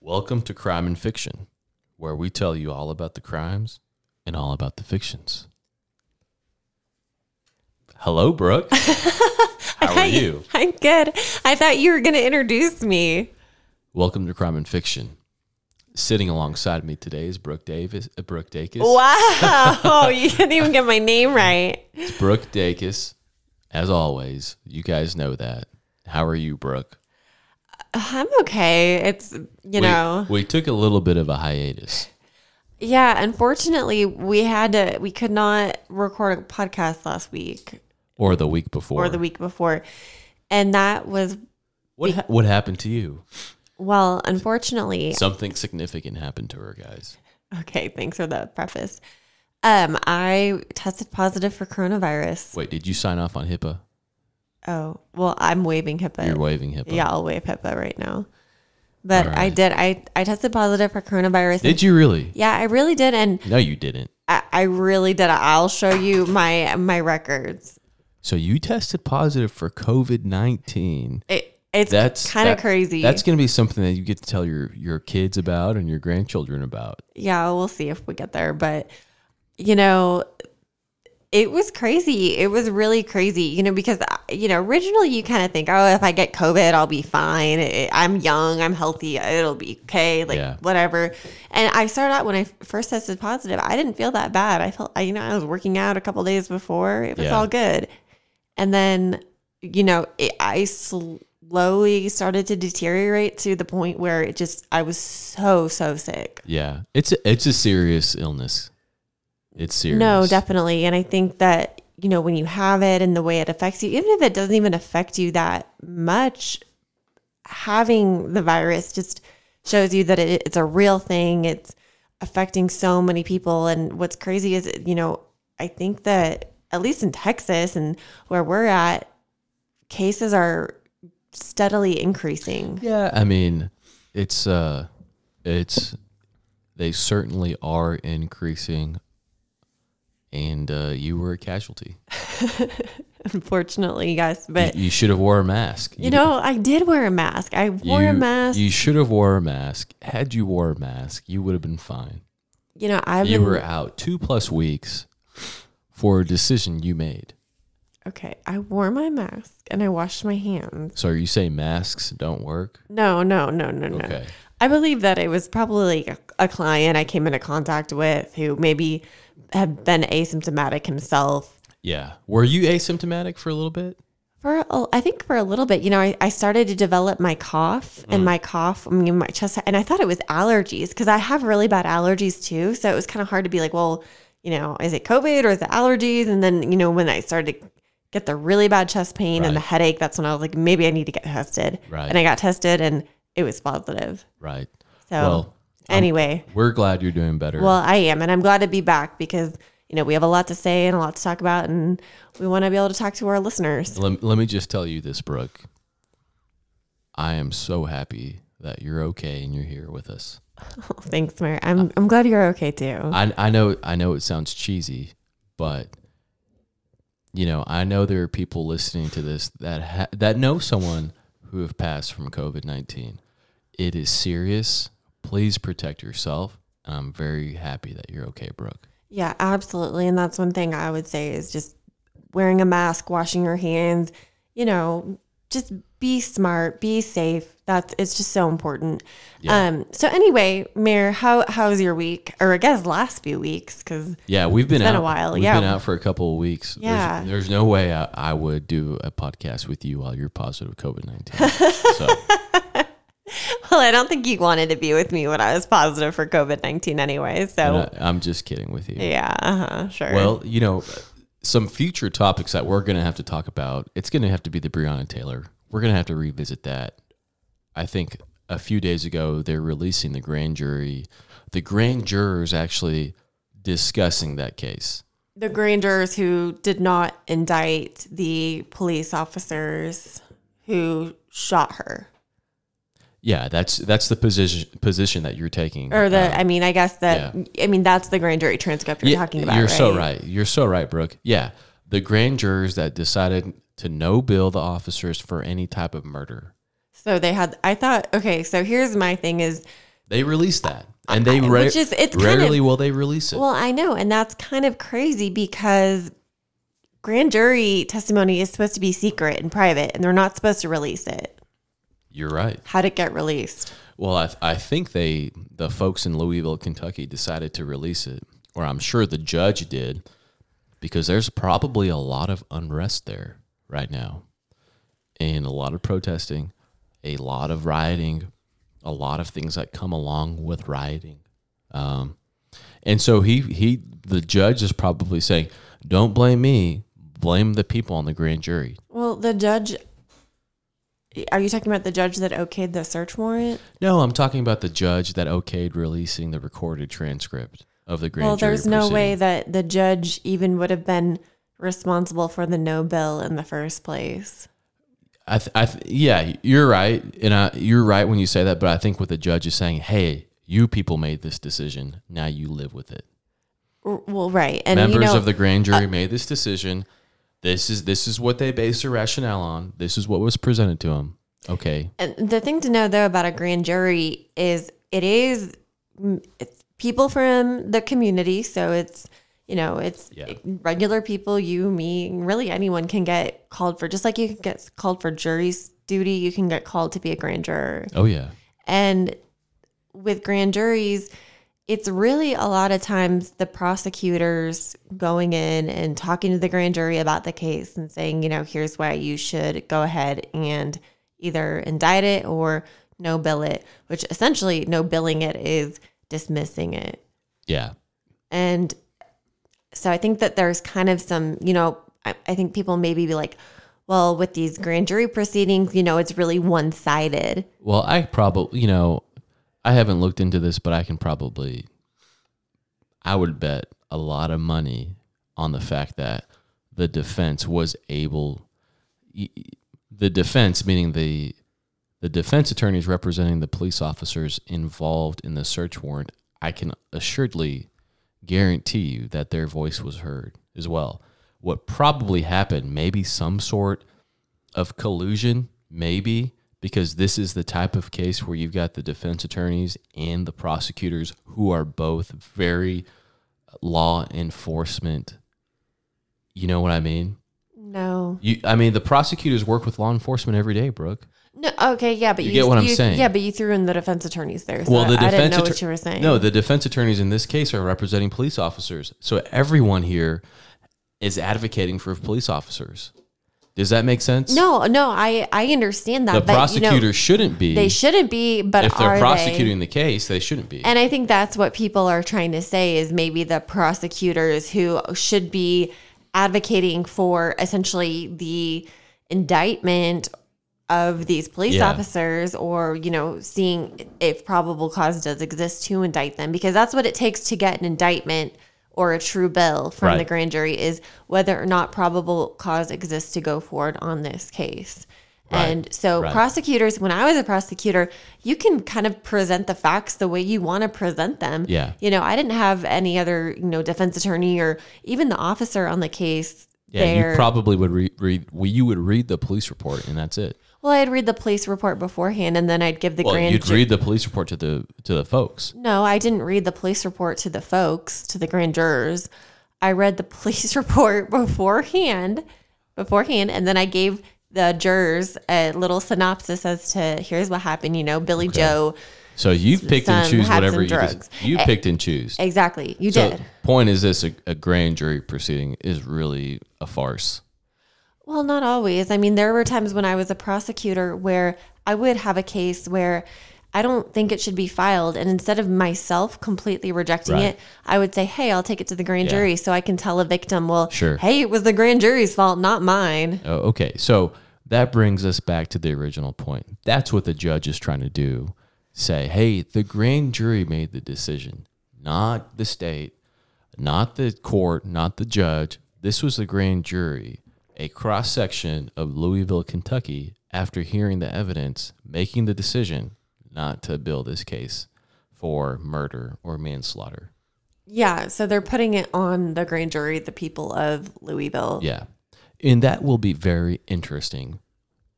Welcome to Crime and Fiction, where we tell you all about the crimes and all about the fictions. Hello, Brooke. How are you? I'm good. I thought you were going to introduce me. Welcome to Crime and Fiction. Sitting alongside me today is Brooke Davis. Uh, Brooke Dacus. Wow. you didn't even get my name right. It's Brooke Dacus. As always, you guys know that. How are you, Brooke? I'm okay. It's, you We- know, we took a little bit of a hiatus. yeah, unfortunately, we had to, we could not record a podcast last week Or the week before. or the week before. And that was, What, ha- what happened to you? well, unfortunately, Something significant happened to her, guys. okay, thanks for the preface. Um, I tested positive for coronavirus. Wait, did you sign off on HIPAA? Oh, well, I'm waiving HIPAA. You're waiving HIPAA. Yeah, I'll waive HIPAA right now. But All I did. I, I tested positive for coronavirus. Did you really? Yeah, I really did, and No, you didn't. I, I really did. I'll show you my my records. So you tested positive for COVID nineteen. It, it's That's kind of that- crazy. That's going to be something that you get to tell your your kids about and your grandchildren about. yeah, we'll see if we get there. But you know, it was crazy. It was really crazy. You know, because uh, you know, originally you kind of think, oh, if I get COVID, I'll be fine. I'm young. I'm healthy. It'll be okay. Like Yeah. whatever. And I started out when I first tested positive. I didn't feel that bad. I felt, I- you know, I was working out a couple days before. It was Yeah. all good. And then, you know, it, I slowly started to deteriorate to the point where it just, I was so, so sick. Yeah, it's a, it's a serious illness. It's serious. No, definitely. And I think that, you know, when you have it and the way it affects you, even if it doesn't even affect you that much, having the virus just shows you that it, it's a real thing. It's affecting so many people. And what's crazy is, you know, I think that at least in Texas and where we're at, cases are steadily increasing. Yeah, I mean, it's uh, it's they certainly are increasing, and uh, you were a casualty. Unfortunately, yes. But, you, you should have wore a mask. you know, I did wear a mask. I wore you, a mask. You should have wore a mask. Had you wore a mask, you would have been fine. you know, I've you been, were out two plus weeks for a decision you made. Okay, I wore my mask and I washed my hands. So are you saying masks don't work? No, no, no, no, no. Okay. I believe that it was probably a, a client I came into contact with who maybe had been asymptomatic himself Yeah. Were you asymptomatic for a little bit? for a, I think for a little bit. You know, I, I started to develop my cough and mm. my cough, I mean, my chest, and I thought it was allergies because I have really bad allergies too. So it was kind of hard to be like, well, you know, is it COVID or is it allergies? And then, you know, when I started to get the really bad chest pain and the headache, that's when I was like, maybe I need to get tested. Right. And I got tested and it was positive. Right. So Well, anyway, We're glad you're doing better. well, I am, and I'm glad to be back because you know we have a lot to say and a lot to talk about, and we want to be able to talk to our listeners. let, let me just tell you this, Brooke. I am so happy that you're okay and you're here with us. Thanks, Mary. I'm I'm glad you're okay too. I I know I know it sounds cheesy, but you know I know there are people listening to this that ha- that know someone who have passed from COVID nineteen. It is serious. Please protect yourself. And I'm very happy that you're okay, Brooke. yeah, absolutely, and that's one thing I would say is just wearing a mask, washing your hands. You know, just be smart, be safe. That's it's just so important. Yeah. Um. So anyway, Mayor, how how's your week, or I guess last few weeks? Because Yeah, we've been It's out been a while, We've yeah. been out for a couple of weeks. There's- Yeah. there's, no way I, I would do a podcast with you while you're positive COVID nineteen. so well, I don't think you wanted to be with me when I was positive for COVID nineteen anyway. So I, I'm just kidding with you. yeah, uh-huh, sure. Well, you know, some future topics that we're going to have to talk about. It's going to have to be the Breonna Taylor. We're going to have to revisit that. I think a few days ago they're releasing the grand jury, the grand jurors actually discussing that case. the grand jurors who did not indict the police officers who shot her Yeah, that's that's the position position that you're taking. or the Uh, i mean i guess that i mean that's the grand jury transcript you're Yeah, talking about You're so right? right. You're so right, Brooke. Yeah. The grand jurors that decided to no bill the officers for any type of murder. so they had i thought okay so here's my thing is They release that, and they ra- Which is- it's kind rarely of- will they release it. Well, I know, and that's kind of crazy because grand jury testimony is supposed to be secret and private, and they're not supposed to release it. You're right. How'd it get released? Well, I, I think they, the folks in Louisville, Kentucky, decided to release it, or I'm sure the judge did, because there's probably a lot of unrest there right now, and a lot of protesting, a lot of rioting, a lot of things that come along with rioting. Um, and so he, he, the judge is probably saying, "Don't blame me, blame the people on the grand jury." Well, the judge. Are you talking about the judge that okayed the search warrant? No, I'm talking about the judge that okayed releasing the recorded transcript of the grand jury. well, there's no proceeding. way that the judge even would have been responsible for the no bill in the first place. I, th- I th- yeah, you're right, and I, you're right when you say that. But I think what the judge is saying, hey, you people made this decision. Now you live with it. Well, right, and Members you know, uh, of the grand jury made this decision. This is this is what they base their rationale on. This is what was presented to them. Okay, And the thing to know though about a grand jury is it is mm, it's people from the community, so it's you know it's Yeah. regular people, you, me, really anyone can get called for just like you can get called for jury's duty, you can get called to be a grand juror. oh yeah, And with grand juries, it's really a lot of times the prosecutors going in and talking to the grand jury about the case and saying, you know, here's why you should go ahead and either indict it or no bill it, which essentially no billing it is dismissing it. yeah, And so I think that there's kind of some, you know, I, I think people maybe be like, well, with these grand jury proceedings, you know, it's really one sided. Well, I probably, you know, I haven't looked into this, but I can probably, I would bet a lot of money on the fact that the defense was able, the defense, meaning the, the defense attorneys representing the police officers involved in the search warrant, I can assuredly guarantee you that their voice was heard as well. What probably happened, maybe some sort of collusion, maybe, because this is the type of case where you've got the defense attorneys and the prosecutors who are both very law enforcement. You know what I mean? No. You, I mean, the prosecutors work with law enforcement every day, Brooke. No, okay, yeah, but You you, get what I'm saying. Yeah, but you threw in the defense attorneys there. So Well, the I didn't defense know what you were saying. No, the defense attorneys in this case are representing police officers. So everyone here is advocating for police officers. Does that make sense? no, no, I I understand that. The but, prosecutors you know, shouldn't be. they shouldn't be, but if they're prosecuting they? the case, they shouldn't be. And I think that's what people are trying to say is maybe the prosecutors who should be advocating for essentially the indictment of these police Yeah. officers or you know seeing if probable cause does exist to indict them because that's what it takes to get an indictment or a true bill from the grand jury is whether or not probable cause exists to go forward on this case. Right. And so Right. prosecutors when I was a prosecutor, you can kind of present the facts the way you want to present them. Yeah. You know, I didn't have any other, you know, defense attorney or even the officer on the case yeah, there. you probably would read, read. Well, you would read the police report, and that's it. Well, I'd read the police report beforehand and then I'd give the grand. Well, grand you'd ju- read the police report to the to the folks. No, I didn't read the police report to the folks, to the grand jurors. I read the police report beforehand, beforehand, and then I gave the jurors a little synopsis as to here's what happened. You know, Billy Joe. So you picked and choose whatever you you Eh, picked and choose. Exactly, you So did. point is this: a, a grand jury proceeding is really a farce. Well, not always. I mean, there were times when I was a prosecutor where I would have a case where I don't think it should be filed. And instead of myself completely rejecting Right. it, I would say, hey, I'll take it to the grand Yeah. jury so I can tell a victim, well, Sure. hey, it was the grand jury's fault, not mine. Oh, okay, so that brings us back to the original point. That's what the judge is trying to do. Say, hey, the grand jury made the decision, not the state, not the court, not the judge. This was the grand jury, a cross section of Louisville, Kentucky, after hearing the evidence, making the decision not to build this case for murder or manslaughter. Yeah. So they're putting it on the grand jury, the people of Louisville. Yeah. And that will be very interesting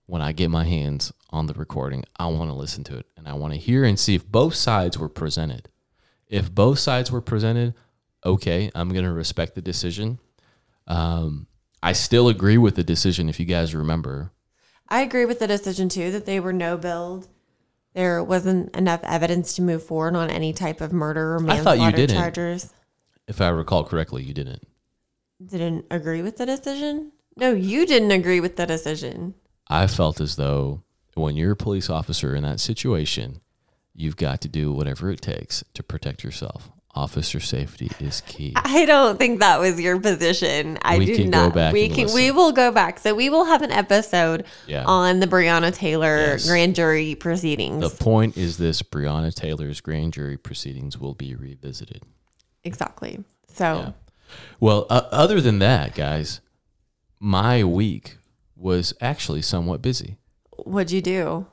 when I get my hands on the recording, I want to listen to it and I want to hear and see if both sides were presented. If both sides were presented, okay, I'm going to respect the decision. Um, I still agree with the decision, if you guys remember. I agree with the decision too that they were no billed. There wasn't enough evidence to move forward on any type of murder or manslaughter I thought you didn't. charges. If I recall correctly, you didn't. Didn't agree with the decision? No, you didn't agree with the decision. I felt as though when you're a police officer in that situation, you've got to do whatever it takes to protect yourself. Officer safety is key. I don't think that was your position. I We do can go not. back we can. listen. We will go back. So we will have an episode Yeah. on the Breonna Taylor Yes. grand jury proceedings. The point is this Breonna Taylor's grand jury proceedings will be revisited. exactly. So Yeah. Well, uh, other than that, guys, my week was actually somewhat busy. what'd you do?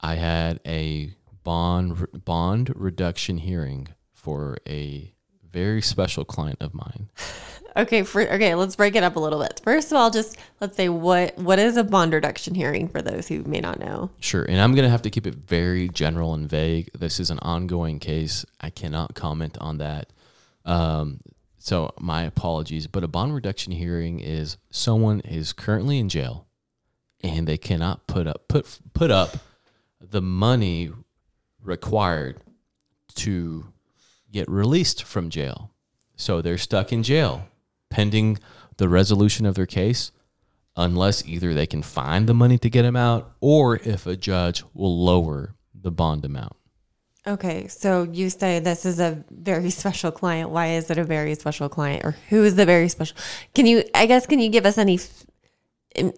I had a bond bond reduction hearing for a very special client of mine. Okay, for okay, let's break it up a little bit. First of all, just let's say what what is a bond reduction hearing for those who may not know. Sure, and I'm going to have to keep it very general and vague. This is an ongoing case. I cannot comment on that. Um, so my apologies, but a bond reduction hearing is someone is currently in jail and they cannot put up put put up the money required to get released from jail. So they're stuck in jail pending the resolution of their case unless either they can find the money to get them out or if a judge will lower the bond amount. Okay, so you say this is a very special client. Why is it a very special client, or who is the very special? Can you? I guess can you give us any,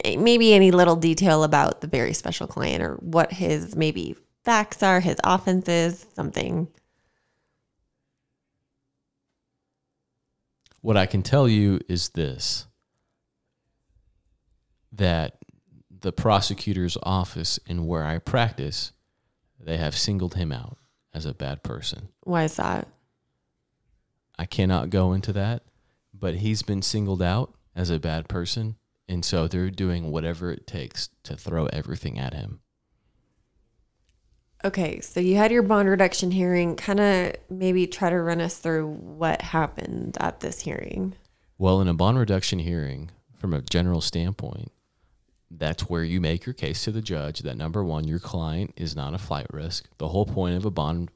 maybe any little detail about the very special client, or what his maybe facts are, his offenses, something. What I can tell you is this that the prosecutor's office and where I practice, they have singled him out as a bad person. Why is that? I cannot go into that, but he's been singled out as a bad person. And so they're doing whatever it takes to throw everything at him. Okay, so you had your bond reduction hearing. Kind of maybe try to run us through what happened at this hearing. Well, in a bond reduction hearing, from a general standpoint, that's where you make your case to the judge that number one, your client is not a flight risk. The whole point of a bond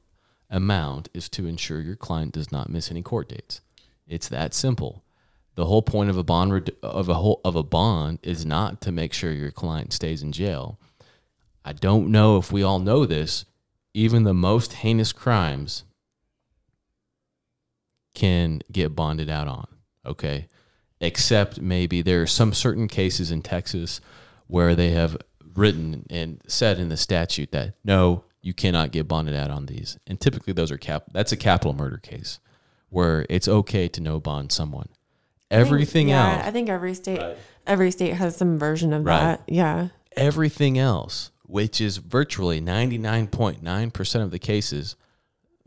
amount is to ensure your client does not miss any court dates. It's that simple. The whole point of a bond of a whole of a bond is not to make sure your client stays in jail. I don't know if we all know this. Even the most heinous crimes can get bonded out on. Okay. Except maybe there are some certain cases in Texas where they have written and said in the statute that no, you cannot get bonded out on these. And typically those are cap that's a capital murder case where it's okay to no bond someone. Everything yeah, else I think every state, every state has some version of Right. that. Yeah. everything else, which is virtually 99.9% of the cases,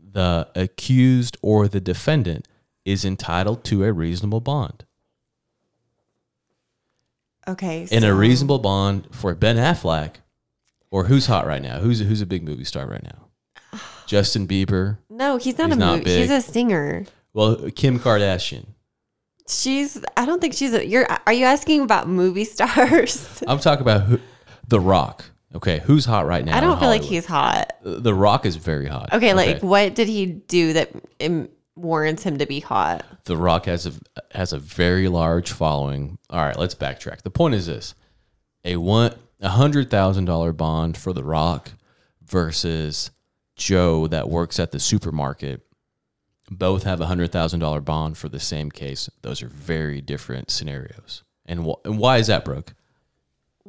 the accused or the defendant is entitled to a reasonable bond. Okay. And a reasonable bond for Ben Affleck, or who's hot right now? Who's who's a big movie star right now? Justin Bieber. No, he's not He's a not movie. He's a singer. Well, Kim Kardashian. She's. I don't think she's a. You're. Are you asking about movie stars? I'm talking about who, The Rock. Okay, who's hot right now? I don't in feel like Hollywood? he's hot. The Rock is very hot. Okay, like what did he do that um, warrants him to be hot? The Rock has a has a very large following. All right, let's backtrack. The point is this: a one a hundred thousand dollar bond for The Rock versus Joe that works at the supermarket. Both have a hundred thousand dollar bond for the same case. Those are very different scenarios. And, wh- and why is that, Brooke?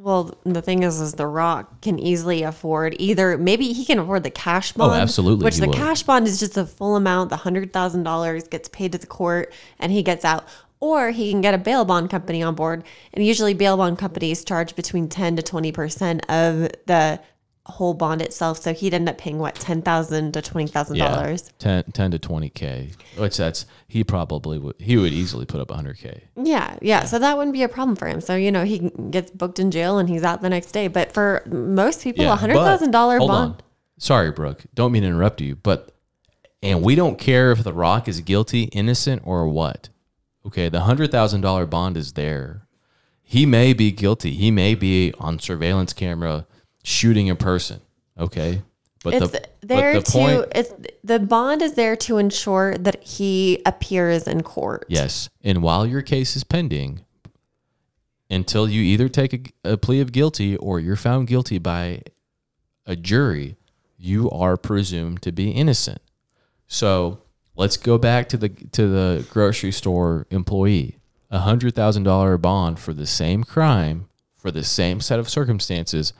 Well, the thing is, is The Rock can easily afford either. Maybe he can afford the cash bond. Oh, absolutely Which the would. cash bond is just the full amount. The hundred thousand dollars gets paid to the court, and he gets out. Or he can get a bail bond company on board, and usually bail bond companies charge between ten to twenty percent of the whole bond itself. So he'd end up paying what ten thousand to twenty thousand Yeah, dollars. 10, 10 to twenty k. Which that's he probably would he would easily put up hundred k. Yeah, yeah. So that wouldn't be a problem for him. So you know he gets booked in jail and he's out the next day. But for most people, a hundred thousand dollar bond. on. Sorry, Brooke. Don't mean to interrupt you, but and we don't care if The Rock is guilty, innocent, or what. Okay, the hundred thousand dollar bond is there. He may be guilty. He may be on surveillance camera shooting a person. Okay, but It's the there but the to point, it's the bond is there to ensure that he appears in court. yes, and while your case is pending, until you either take a, a plea of guilty or you're found guilty by a jury, you are presumed to be innocent. So let's go back to the to the grocery store employee. A hundred thousand dollar bond for the same crime for the same set of circumstances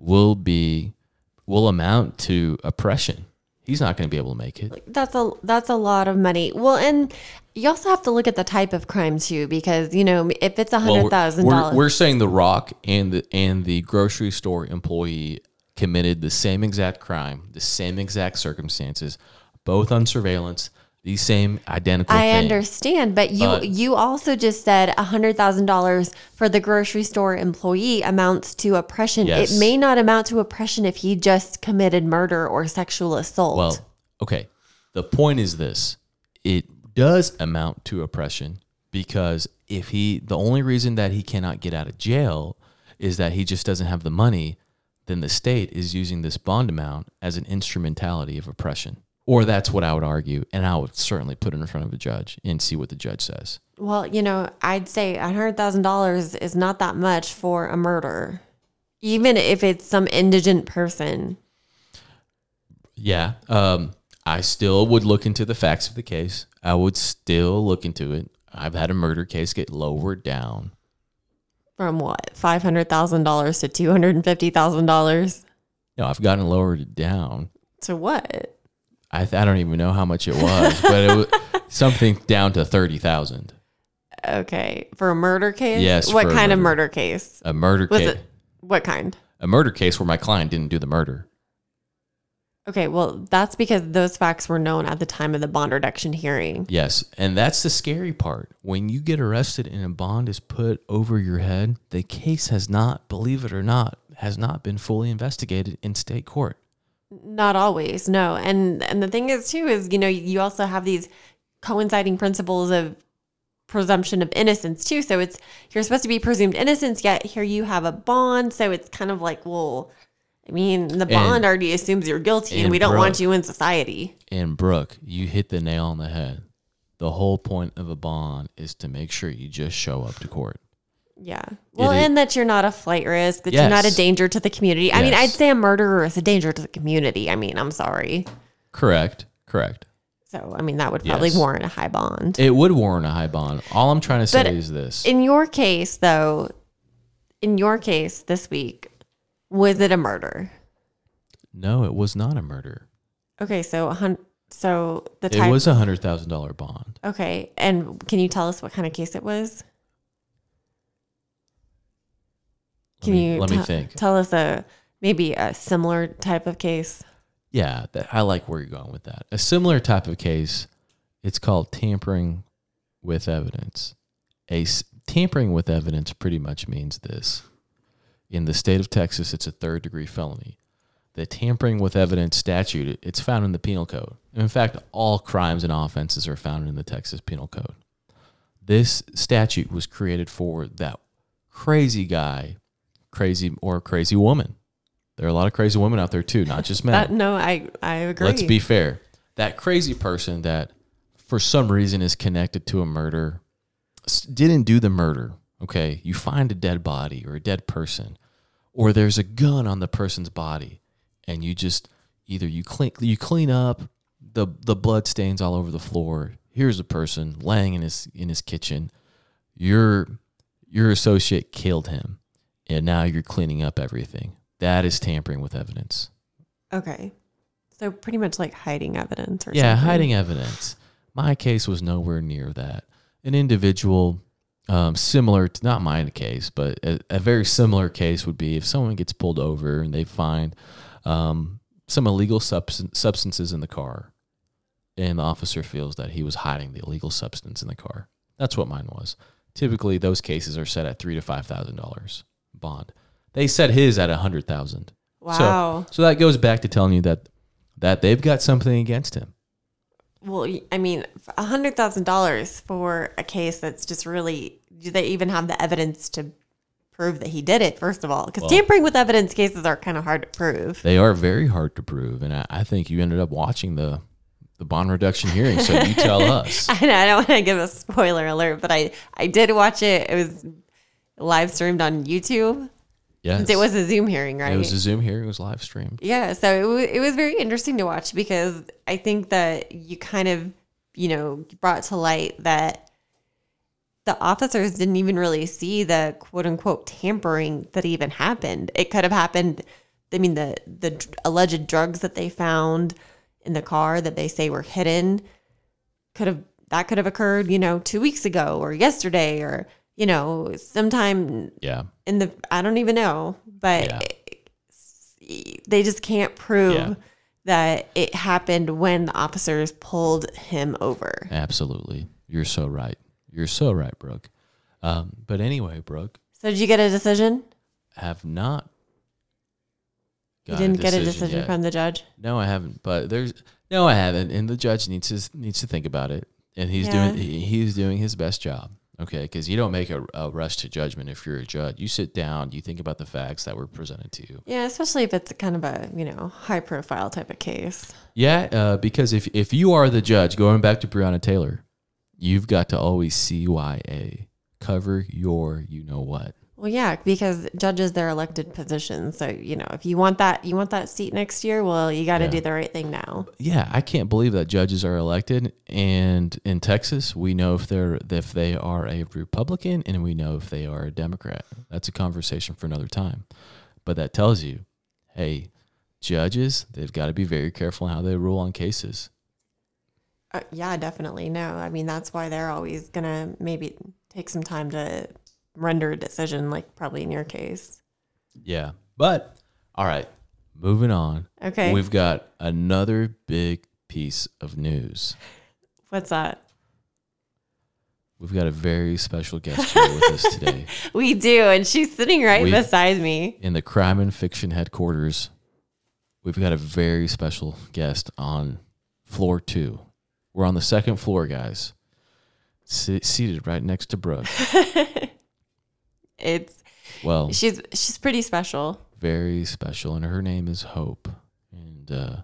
will be will amount to oppression. He's not going to be able to make it. That's a that's a lot of money. Well, and you also have to look at the type of crime too, because you know if it's a Well, hundred we're, dollars, we're saying the Rock and the and the grocery store employee committed the same exact crime, the same exact circumstances, both on surveillance, the same identical. I thing. understand, but you But- you also just said a hundred thousand dollars for the grocery store employee amounts to oppression. Yes. It may not amount to oppression if he just committed murder or sexual assault. Well, okay. The point is this: it does amount to oppression because if he, the only reason that he cannot get out of jail is that he just doesn't have the money, then the state is using this bond amount as an instrumentality of oppression. Or that's what I would argue, and I would certainly put it in front of a judge and see what the judge says. well, you know, I'd say a hundred thousand dollars is not that much for a murder, even if it's some indigent person. Yeah, um, I still would look into the facts of the case. I would still look into it. I've had a murder case get lowered down. From what five hundred thousand dollars to two hundred and fifty thousand dollars No, I've gotten lowered down. to what? I, I don't even know how much it was, but it was something down to thirty thousand. Okay, for a murder case. Yes, What kind of murder. murder case A murder was case, it? What kind? a murder case where my client didn't do the murder. Okay, well, that's because those facts were known at the time of the bond reduction hearing. Yes, and that's the scary part. When you get arrested and a bond is put over your head, the case has not, believe it or not, has not been fully investigated in state court. Not always, no. And and the thing is too is you know you also have these coinciding principles of presumption of innocence too. So it's you're supposed to be presumed innocence, yet here you have a bond. So it's kind of like, well, I mean, the bond already assumes you're guilty, and, and we don't Brooke- want you in society. And Brooke, you hit the nail on the head. The whole point of a bond is to make sure you just show up to court. Yeah. Well, and that you're not a flight risk, that you're not a danger to the community. I mean, Yes. I'd say a murderer is a danger to the community. I mean, I'm sorry. Correct. Correct. So, I mean, that would probably Yes. warrant a high bond. It would warrant a high bond. All I'm trying to say But is this. In your case, though, in your case this week, was it a murder? no, it was not a murder. Okay, so a hun- so the It type was a hundred thousand dollar bond. Okay, and can you tell us what kind of case it was? Let Can me, you let me think. tell us a maybe a similar type of case? Yeah, that, I like where you're going with that. A similar type of case, it's called tampering with evidence. A tampering with evidence pretty much means this. In the state of Texas, it's a third degree felony. The tampering with evidence statute, it's found in the penal code. In fact, all crimes and offenses are found in the Texas penal code. This statute was created for that crazy guy, crazy or crazy woman. There are a lot of crazy women out there too, not just men. That, no, I I agree. Let's be fair. That crazy person that for some reason is connected to a murder didn't do the murder. Okay. You find a dead body or a dead person, or there's a gun on the person's body, and you just either you clean you clean up the the blood stains all over the floor. Here's a person laying in his in his kitchen. Your your associate killed him, and now you're cleaning up everything. That is tampering with evidence. Okay. So pretty much like hiding evidence or Yeah, something. hiding evidence. My case was nowhere near that. An individual, um, similar to not my case, but a, a very similar case would be if someone gets pulled over and they find um, some illegal substan- substances in the car, and the officer feels that he was hiding the illegal substance in the car. That's what mine was. Typically, those cases are set at three to five thousand dollars bond. They set his at a hundred thousand. Wow. So, so that goes back to telling you that that they've got something against him. Well, I mean, a hundred thousand dollars for a case that's just really. Do they even have the evidence to prove that he did it? First of all, because Well- tampering with evidence cases are kind of hard to prove. They are very hard to prove, and I, I think you ended up watching the the bond reduction hearing. So you tell us. I, know, I don't want to give a spoiler alert, but I I did watch it. It was live streamed on YouTube. Yes, it was a Zoom hearing, right? It was a Zoom hearing. It was live streamed. Yeah, so it, w- it was very interesting to watch because I think that you kind of, you know, brought to light that the officers didn't even really see the quote unquote tampering that even happened. It could have happened. I mean, the the alleged drugs that they found in the car that they say were hidden could have that could have occurred, you know, two weeks ago or yesterday or you know, sometime Yeah, in the I don't even know, but Yeah. they just can't prove Yeah. that it happened when the officers pulled him over. absolutely. You're so right. You're so right, Brooke. Um, but anyway, Brooke, So did you get a decision? have not. You didn't get a decision yet. from the judge. No, I haven't. But there's no, I haven't. And the judge needs to needs to think about it, and he's Yeah. doing he, he's doing his best job. Okay, because you don't make a, a rush to judgment if you're a judge. You sit down, you think about the facts that were presented to you. Yeah, especially if it's kind of a you know high profile type of case. Yeah, uh, because if if you are the judge, going back to Breonna Taylor, you've got to always CYA cover your you know what. Well, yeah, because judges they're elected positions. So you know if you want that you want that seat next year, well you got to Yeah. do the right thing now. Yeah, I can't believe that judges are elected, and in Texas, we know if they're if they are a Republican, and we know if they are a Democrat. That's a conversation for another time. But that tells you, hey, judges, they've got to be very careful in how they rule on cases. Uh, yeah, definitely. No, I mean that's why they're always gonna maybe take some time to render a decision, like probably in your case. Yeah, but all right, moving on. Okay, We've got another big piece of news. what's that? We've got a very special guest here with us today We do, and she's sitting right We- beside me. in the Crime and Fiction headquarters. We've got a very special guest on floor two. We're on the second floor, guys. Se- seated right next to Brooke. It's Well, she's she's pretty special. very special, and her name is Hope. And uh,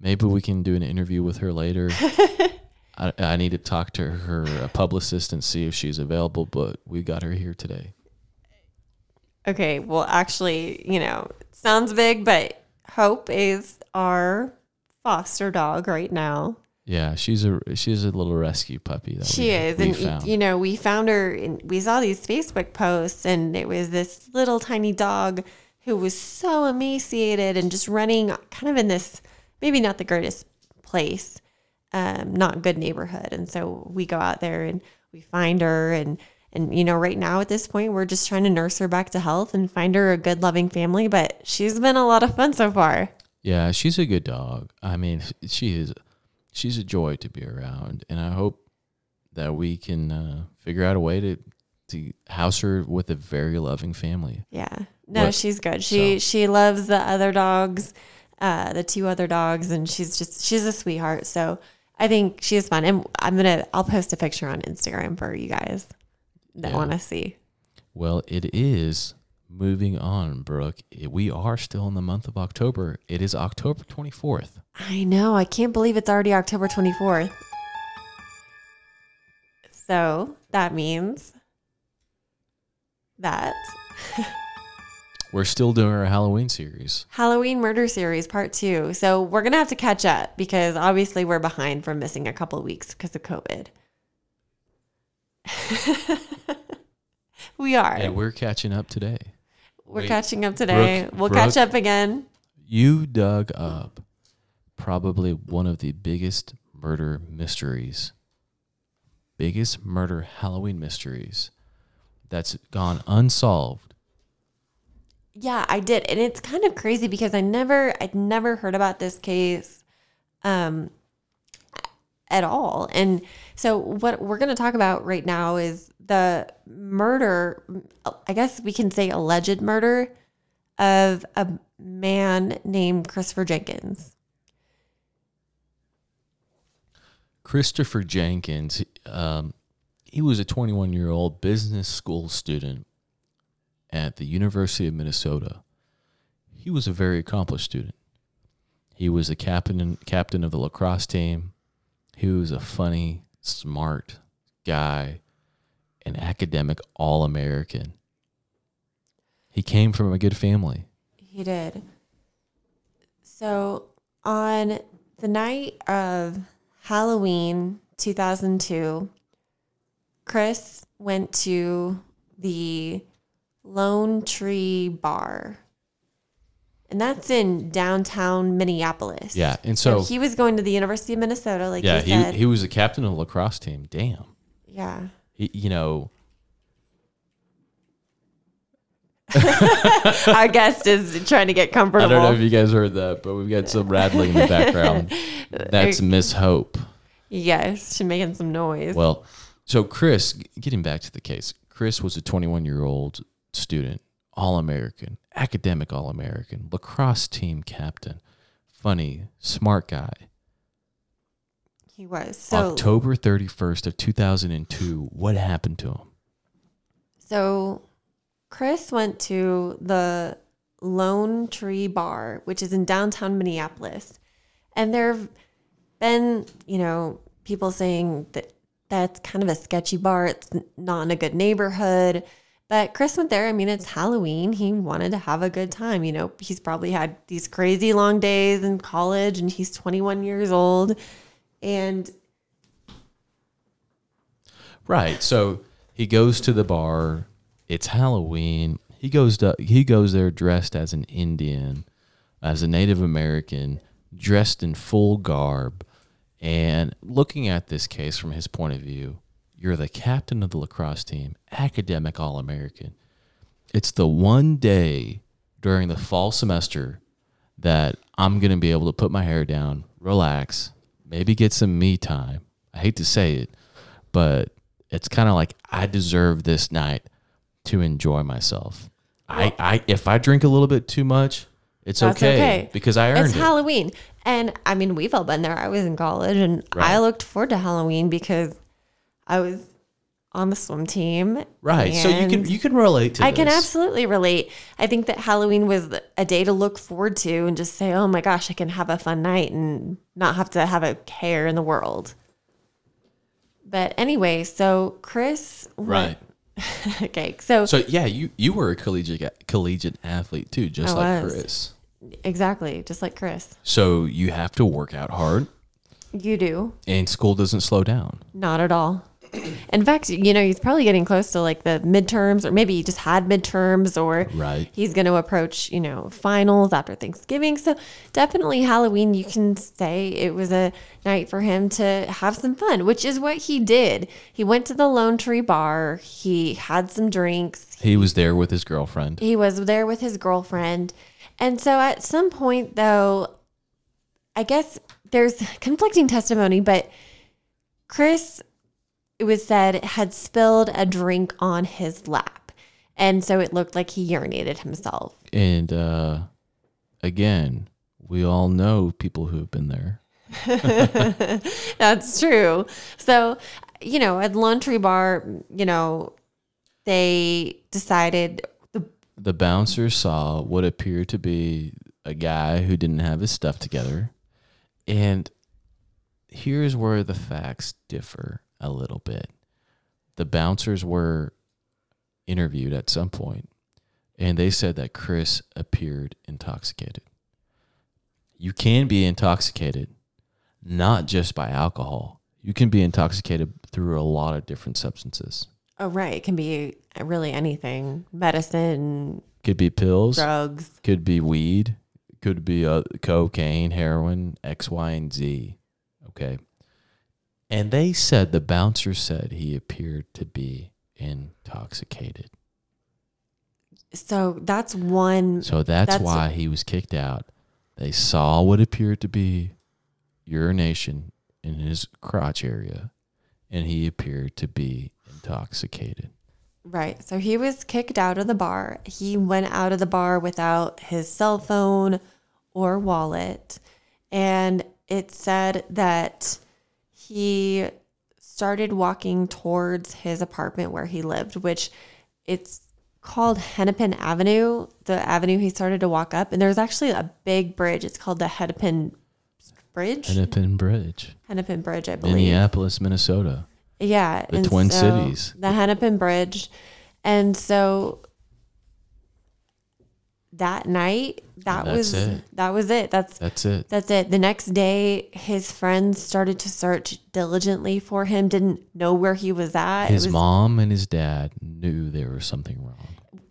maybe we can do an interview with her later. I, I need to talk to her uh, publicist and see if she's available, but we got her here today. Okay, well, actually, you know, sounds big, but Hope is our foster dog right now. Yeah, she's a she's a little rescue puppy. That She we, is, we and found. you know, we found her, and we saw these Facebook posts, and it was this little tiny dog who was so emaciated and just running, kind of in this maybe not the greatest place, um, not good neighborhood, and so we go out there and we find her, and and you know, right now at this point, we're just trying to nurse her back to health and find her a good, loving family. But she's been a lot of fun so far. Yeah, she's a good dog. I mean, she is. She's a joy to be around, and I hope that we can uh, figure out a way to to house her with a very loving family. Yeah. No, What- she's good. She so- she loves the other dogs, uh, the two other dogs, and she's just she's a sweetheart. So I think she is fun. And I'm gonna I'll post a picture on Instagram for you guys that Yeah. want to see. Well, it is moving on, Brooke. We are still in the month of October. It is October twenty fourth. I know. I can't believe it's already October 24th. So that means that We're still doing our Halloween series. Halloween Murder Series Part Two. So we're gonna have to catch up because obviously we're behind from missing a couple of weeks because of COVID. we are. And we're catching up today. we're wait, catching up today. Brooke- we'll catch up again. You dug up probably one of the biggest murder mysteries, biggest murder Halloween mysteries that's gone unsolved Yeah, I did. And it's kind of crazy because I never I'd never heard about this case um at all. And so what we're going to talk about right now is the murder, I guess we can say alleged murder of a man named Christopher Jenkins. Christopher Jenkins, um, he was a 21 year old business school student at the University of Minnesota. He was a very accomplished student. He was a captain captain of the lacrosse team. He was a funny, smart guy, an academic all American. He came from a good family. He did. So on the night of Halloween 2002, Chris went to the Lone Tree Bar. And that's in downtown Minneapolis. Yeah, and so, he was going to the University of Minnesota, like yeah, he said. he was a captain of the lacrosse team. Damn, yeah. he, you know, Our guest is trying to get comfortable. I don't know if you guys heard that, but we've got some rattling in the background. That's Miss Hope. yes, she's making some noise. Well, so Chris, getting back to the case, Chris was a 21 year old student, All American, academic All American, lacrosse team captain, funny, smart guy. he was. So October 31st of 2002, what happened to him? So Chris went to the Lone Tree Bar, which is in downtown Minneapolis. And there have been, you know, people saying that that's kind of a sketchy bar. It's not in a good neighborhood. But Chris went there. I mean, it's Halloween. He wanted to have a good time. You know, he's probably had these crazy long days in college and he's 21 years old. And Right. So he goes to the bar. It's Halloween. He goes to he goes there dressed as an Indian, as a Native American, dressed in full garb. And looking at this case from his point of view, you're the captain of the lacrosse team, academic All American. It's the one day during the fall semester that I'm going to be able to put my hair down, relax, maybe get some me time. I hate to say it, but it's kind of like I deserve this night to enjoy myself. I, I if I drink a little bit too much, it's That's okay, okay. because I earned it. it's it. Halloween. And I mean, we've all been there. I was in college and I looked forward to Halloween because I was on the swim team. right. So you can you can relate to I can absolutely relate. I think that Halloween was a day to look forward to and just say, oh my gosh, I can have a fun night and not have to have a care in the world. But anyway, so Chris. Right. okay. So, So yeah, you you were a collegiate collegiate athlete too, just I like was. Chris. exactly, just like Chris. So you have to work out hard, You do. and school doesn't slow down. Not at all. In fact, you know, he's probably getting close to like the midterms, or maybe he just had midterms, or Right. he's going to approach, you know, finals after Thanksgiving. So definitely Halloween, you can say it was a night for him to have some fun, which is what he did. He went to the Lone Tree Bar, he had some drinks, He was there with his girlfriend. he was there with his girlfriend. And so at some point, though, I guess there's conflicting testimony, but Chris, it was said, had spilled a drink on his lap. And so it looked like he urinated himself. And uh, again, we all know people who have been there. That's true. So, you know, at Lone Tree Bar, you know, they decided the The bouncer saw what appeared to be a guy who didn't have his stuff together. And here's where the facts differ a little bit. The bouncers were interviewed at some point, and they said that Chris appeared intoxicated. You can be intoxicated not just by alcohol, you can be intoxicated through a lot of different substances. oh right, it can be really anything, medicine, Could be pills, drugs. could be weed, could be uh, cocaine, heroin, X, Y, and Z. Okay. And they said the bouncer said he appeared to be intoxicated. So that's one. So that's, That's- why he was kicked out. They saw what appeared to be urination in his crotch area, and he appeared to be intoxicated. Right. So he was kicked out of the bar. He went out of the bar without his cell phone or wallet. And it said that he started walking towards his apartment where he lived, which it's called Hennepin Avenue, the avenue he started to walk up. And there's actually a big bridge. It's called the Hennepin Bridge. Hennepin Bridge, Hennepin Bridge, I believe. Minneapolis, Minnesota. Yeah, The Twin Cities. the Hennepin Bridge, and so that night, that was it. that was it. That's That's it. that's it. The next day, his friends started to search diligently for him. Didn't know where he was at. His was- mom and his dad knew there was something wrong.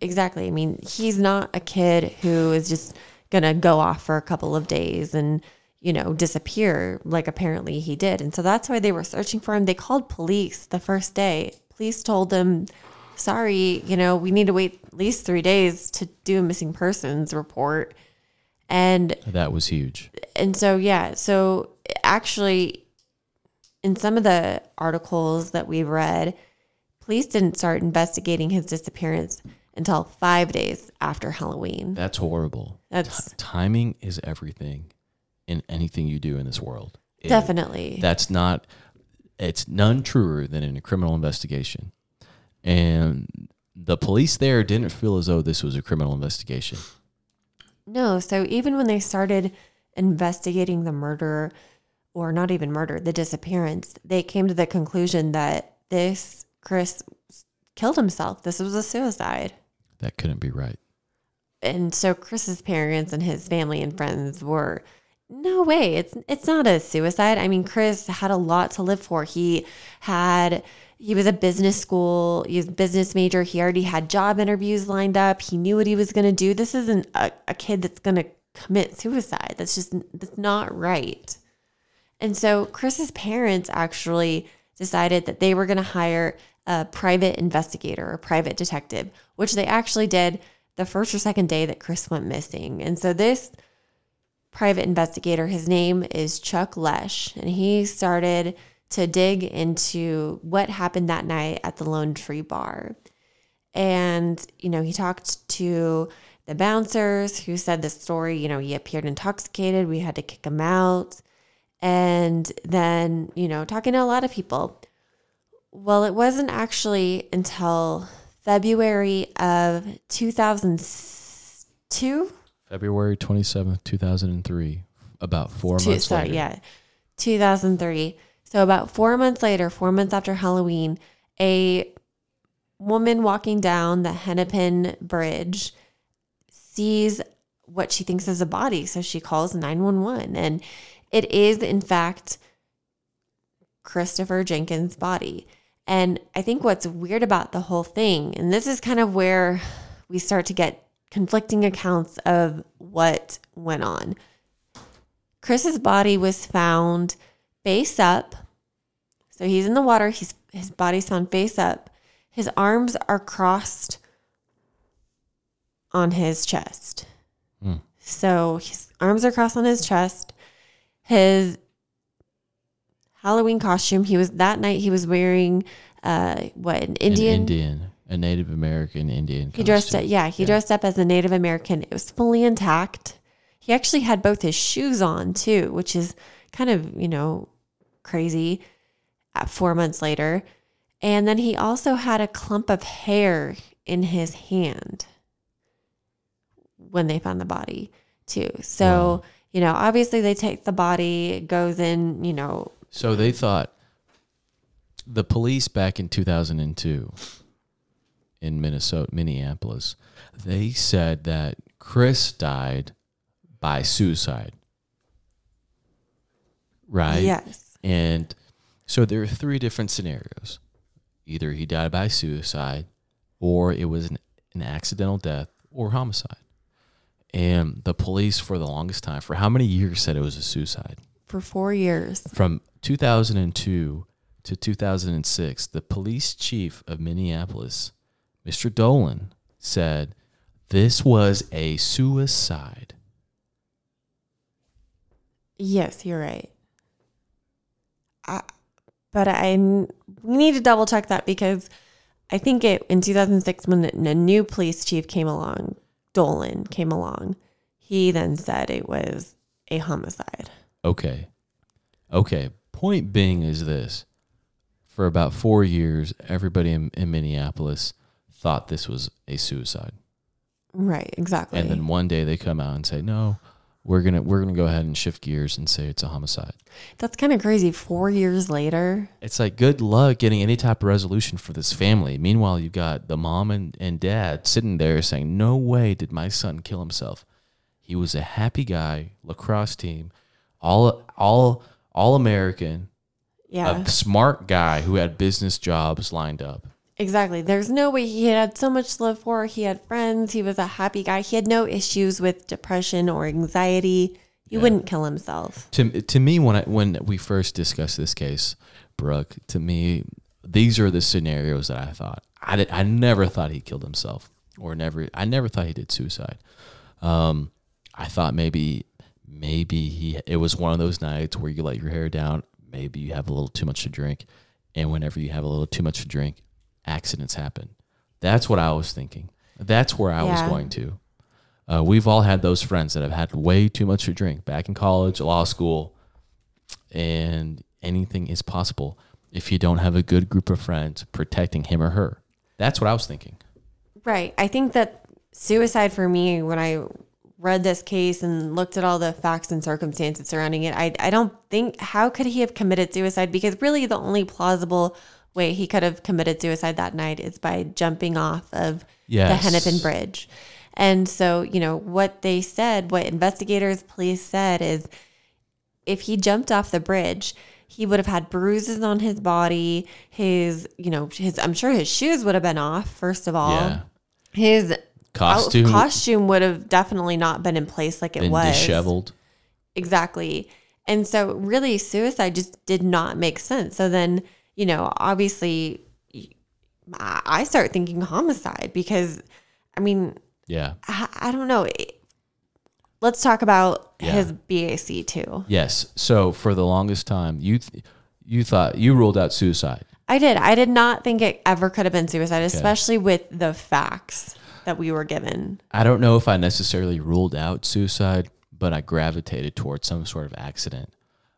exactly. I mean, he's not a kid who is just gonna go off for a couple of days and you know disappear like apparently he did. And so that's why they were searching for him. They called police the first day. Police told them, "Sorry, you know, we need to wait at least three days to do a missing persons report." And That was huge. and so yeah so actually in some of the articles that we've read police didn't start investigating his disappearance until five days after halloween That's horrible. That's- Ti- timing is everything in anything you do in this world. It- definitely That's not. It's none truer than in a criminal investigation, and the police there didn't feel as though this was a criminal investigation. no so even when they started investigating the murder or not even murder the disappearance they came to the conclusion that this chris killed himself this was a suicide That couldn't be right. and so Chris's parents and his family and friends were no way it's it's not a suicide i mean chris had a lot to live for he had he was a business school he was a business major. He already had job interviews lined up. He knew what he was going to do. This isn't a, a kid that's going to commit suicide. That's just that's not right. And so Chris's parents actually decided that they were going to hire a private investigator, a private detective, which they actually did the first or second day that Chris went missing. And so this private investigator, his name is Chuck Loesch, and he started to dig into what happened that night at the Lone Tree Bar. And, you know, he talked to the bouncers who said the story, you know, he appeared intoxicated. We had to kick him out and then you know talking to a lot of people well it wasn't actually until february of 2002 February twenty seventh, two thousand and three. About four two, months sorry later. yeah 2003 so about four months later four months after halloween a woman walking down the hennepin bridge sees what she thinks is a body. So she calls 911 and it is in fact christopher jenkins body. And i think what's weird about the whole thing and this is kind of where we start to get conflicting accounts of what went on. Chris's body was found face up. So he's in the water. He's his body's found face up. His arms are crossed on his chest. Hmm. So his arms are crossed on his chest. His Halloween costume, he was that night he was wearing uh what an Indian An Indian, a Native American Indian. he dressed up, yeah, he Yeah. dressed up as a Native American. It was fully intact. He actually had both his shoes on too, which is kind of, you know, crazy at four months later. And then he also had a clump of hair in his hand when they found the body too. So, Wow. you know, obviously they take the body, it goes in, you know, So they thought the police back in 2002 in Minnesota, Minneapolis, they said that Chris died by suicide. Right? yes. And so there are three different scenarios. Either he died by suicide, or it was an, an accidental death, or homicide. And the police, for the longest time, for how many years, said it was a suicide? For four years. From 2002 to 2006, the police chief of Minneapolis, Mr. Dolan, said This was a suicide. Yes, you're right. I, but I we need to double check that because I think it in 2006 when a new police chief came along, Dolan came along, he then said it was a homicide. Okay. Okay. Point being is this. For about four years, everybody in, in Minneapolis thought this was a suicide. Right, exactly. And then one day they come out and say, No, we're gonna we're gonna go ahead and shift gears and say it's a homicide. That's kind of crazy. Four years later. It's like good luck getting any type of resolution for this family. Meanwhile, you've got the mom and, and dad sitting there saying, No way did my son kill himself. He was a happy guy, lacrosse team, all all all American, Yeah. a smart guy who had business jobs lined up. Exactly. There's no way he had so much to live for. He had friends. He was a happy guy. He had no issues with depression or anxiety. He wouldn't kill himself. To to me, when I, when we first discussed this case, Brooke, to me, these are the scenarios that I thought. I did, I never thought he killed himself, or never. I never thought he did suicide. Um, I thought maybe maybe he it was one of those nights where you let your hair down. Maybe you have a little too much to drink, and whenever you have a little too much to drink, accidents happen. That's what I was thinking. That's where I was going to. Uh, we've all had those friends that have had way too much to drink back in college, law school, and anything is possible if you don't have a good group of friends protecting him or her. That's what I was thinking. Right. I think that suicide for me, when I read this case and looked at all the facts and circumstances surrounding it, I, I don't think, how could he have committed suicide? Because really, the only plausible way he could have committed suicide that night is by jumping off of Yes. the Hennepin Bridge. And so, you know, what they said, what investigators, police said is if he jumped off the bridge, he would have had bruises on his body. His, you know, his, I'm sure his shoes would have been off, first of all. Yeah. His Costume out- costume would have definitely not been in place like it was. disheveled. Exactly. And so, really, suicide just did not make sense. So then, you know, obviously, I start thinking homicide because, I mean, Yeah. I, I don't know. Let's talk about Yeah. his BAC too. Yes. So for the longest time, you th- you thought you ruled out suicide. I did. I did not think it ever could have been suicide, especially with the facts that we were given. I don't know if I necessarily ruled out suicide, but I gravitated towards some sort of accident.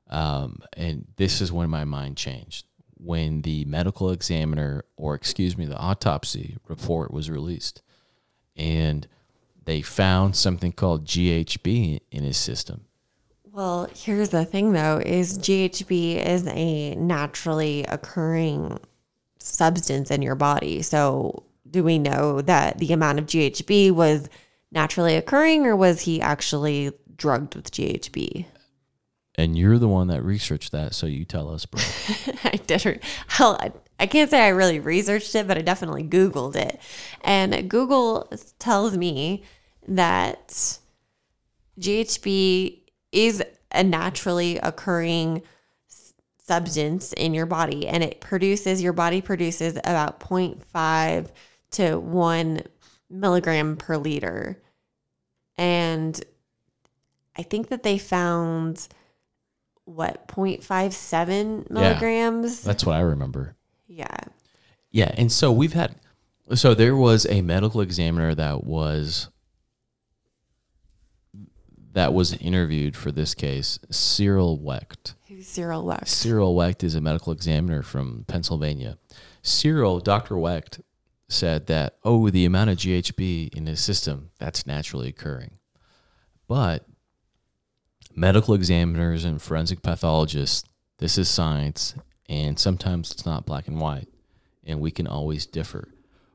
Um, and this is when my mind changed. When the medical examiner, or excuse me, the autopsy report was released, and they found something called GHB in his system. Well, here's the thing though, is GHB is a naturally occurring substance in your body. So do we know that the amount of GHB was naturally occurring or was he actually drugged with GHB? And you're the one that researched that, so you tell us, bro. I did. Hell, I, I can't say I really researched it, but I definitely Googled it. And Google tells me that GHB is a naturally occurring substance in your body, and it produces, your body produces about 0.5 to 1 milligram per liter. And I think that they found what 0.57 milligrams That's what I remember. yeah Yeah, and so we've had so there was a medical examiner that was that was interviewed for this case, Cyril Wecht. who's cyril wecht Cyril Wecht is a medical examiner from Pennsylvania. Cyril, Dr. Wecht said that oh, the amount of GHB in his system, that's naturally occurring. But medical examiners and forensic pathologists, this is science, and sometimes it's not black and white, and we can always differ.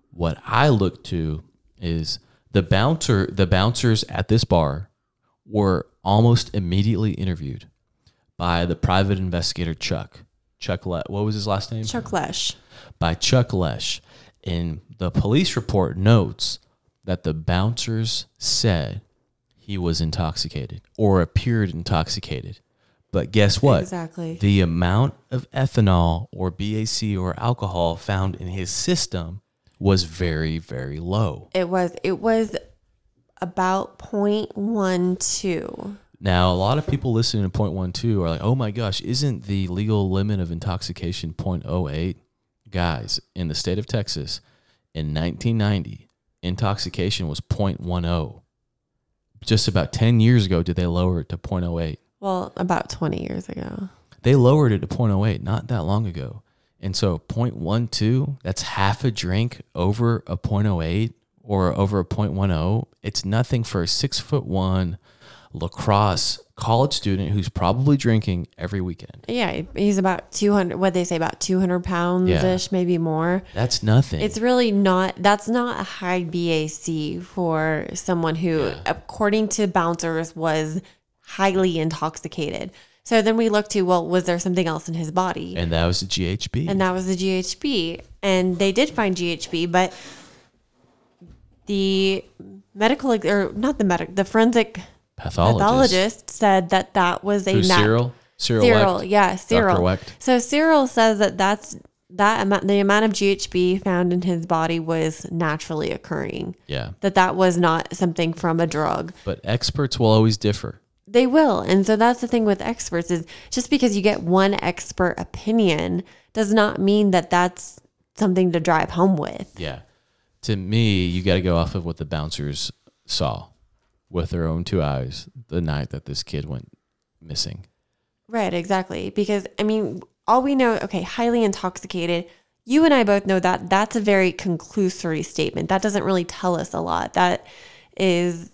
What I look to is the bouncer, the bouncers at this bar were almost immediately interviewed by the private investigator Chuck. Chuck, Le- what was his last name? chuck loesch by Chuck Loesch. And the police report notes that the bouncers said he was intoxicated or appeared intoxicated. But guess what? exactly The amount of ethanol or BAC or alcohol found in his system was very, very low. it was it was about 0.12. Now, a lot of people listening to point one two are like, "Oh my gosh, isn't the legal limit of intoxication 0.08?" Guys, in the state of Texas, in 1990, intoxication was 0.10. Just about 10 years ago, did they lower it to 0.08? Well, about 20 years ago. They lowered it to 0.08 not that long ago. And so 0.12, that's half a drink over a 0.08 or over a 0.10. It's nothing for a six foot one lacrosse college student who's probably drinking every weekend. Yeah, he's about 200, what they say, about 200 pounds ish, Yeah. maybe more. That's nothing. It's really not, that's not a high BAC for someone who, according to bouncers, was highly intoxicated. So then we look to, well, was there something else in his body? and that was the GHB. and that was the GHB. And they did find GHB, but the medical, or not the medic, the forensic pathologist. pathologist said that that was a Who's nat- Cyril? Cyril. Cyril, Wecht? yeah, Cyril. Wecht. So Cyril says that that's that amount, the amount of GHB found in his body was naturally occurring. Yeah. That that was not something from a drug. But experts will always differ. They will, and so that's the thing with experts is just because you get one expert opinion does not mean that that's something to drive home with. Yeah. To me, you got to go off of what the bouncers saw with their own two eyes the night that this kid went missing. Right, exactly. Because I mean, all we know, okay, highly intoxicated. You and I both know that that's a very conclusory statement. That doesn't really tell us a lot. That is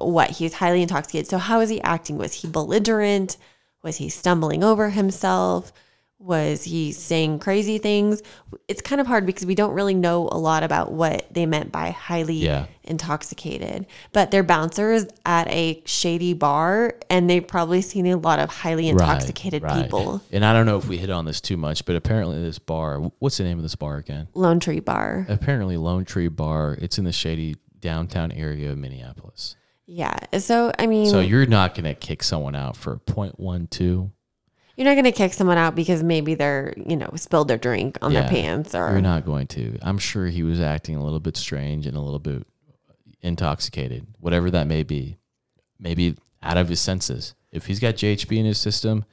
what he's highly intoxicated. So how is he acting? Was he belligerent? Was he stumbling over himself? Was he saying crazy things? It's kind of hard because we don't really know a lot about what they meant by highly Yeah. intoxicated. But they're bouncers at a shady bar and they've probably seen a lot of highly intoxicated right. people. And I don't know if we hit on this too much, but apparently this bar, what's the name of this bar again? Lone Tree Bar. Apparently Lone Tree Bar. It's in the shady downtown area of Minneapolis. Yeah. So, I mean, So you're not going to kick someone out for 0.12. you're not going to kick someone out because maybe they're, you know, spilled their drink on Yeah, their pants or. You're not going to. I'm sure he was acting a little bit strange and a little bit intoxicated, whatever that may be. Maybe out of his senses. If he's got GHB in his system,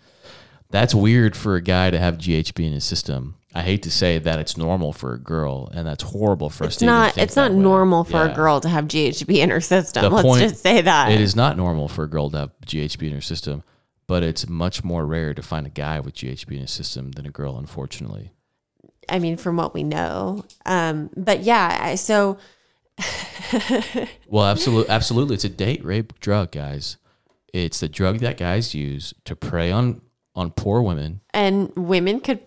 that's weird for a guy to have GHB in his system. I hate to say that it's normal for a girl, and that's horrible for us It's to not. It's not way. normal for Yeah. a girl to have GHB in her system. The Let's point- just say that. It is not normal for a girl to have GHB in her system, but it's much more rare to find a guy with GHB in his system than a girl, unfortunately. I mean, from what we know. Um, but yeah, I- so Well, absolutely, absolutely, it's a date rape drug, guys. It's the drug that guys use to prey on on poor women. and women could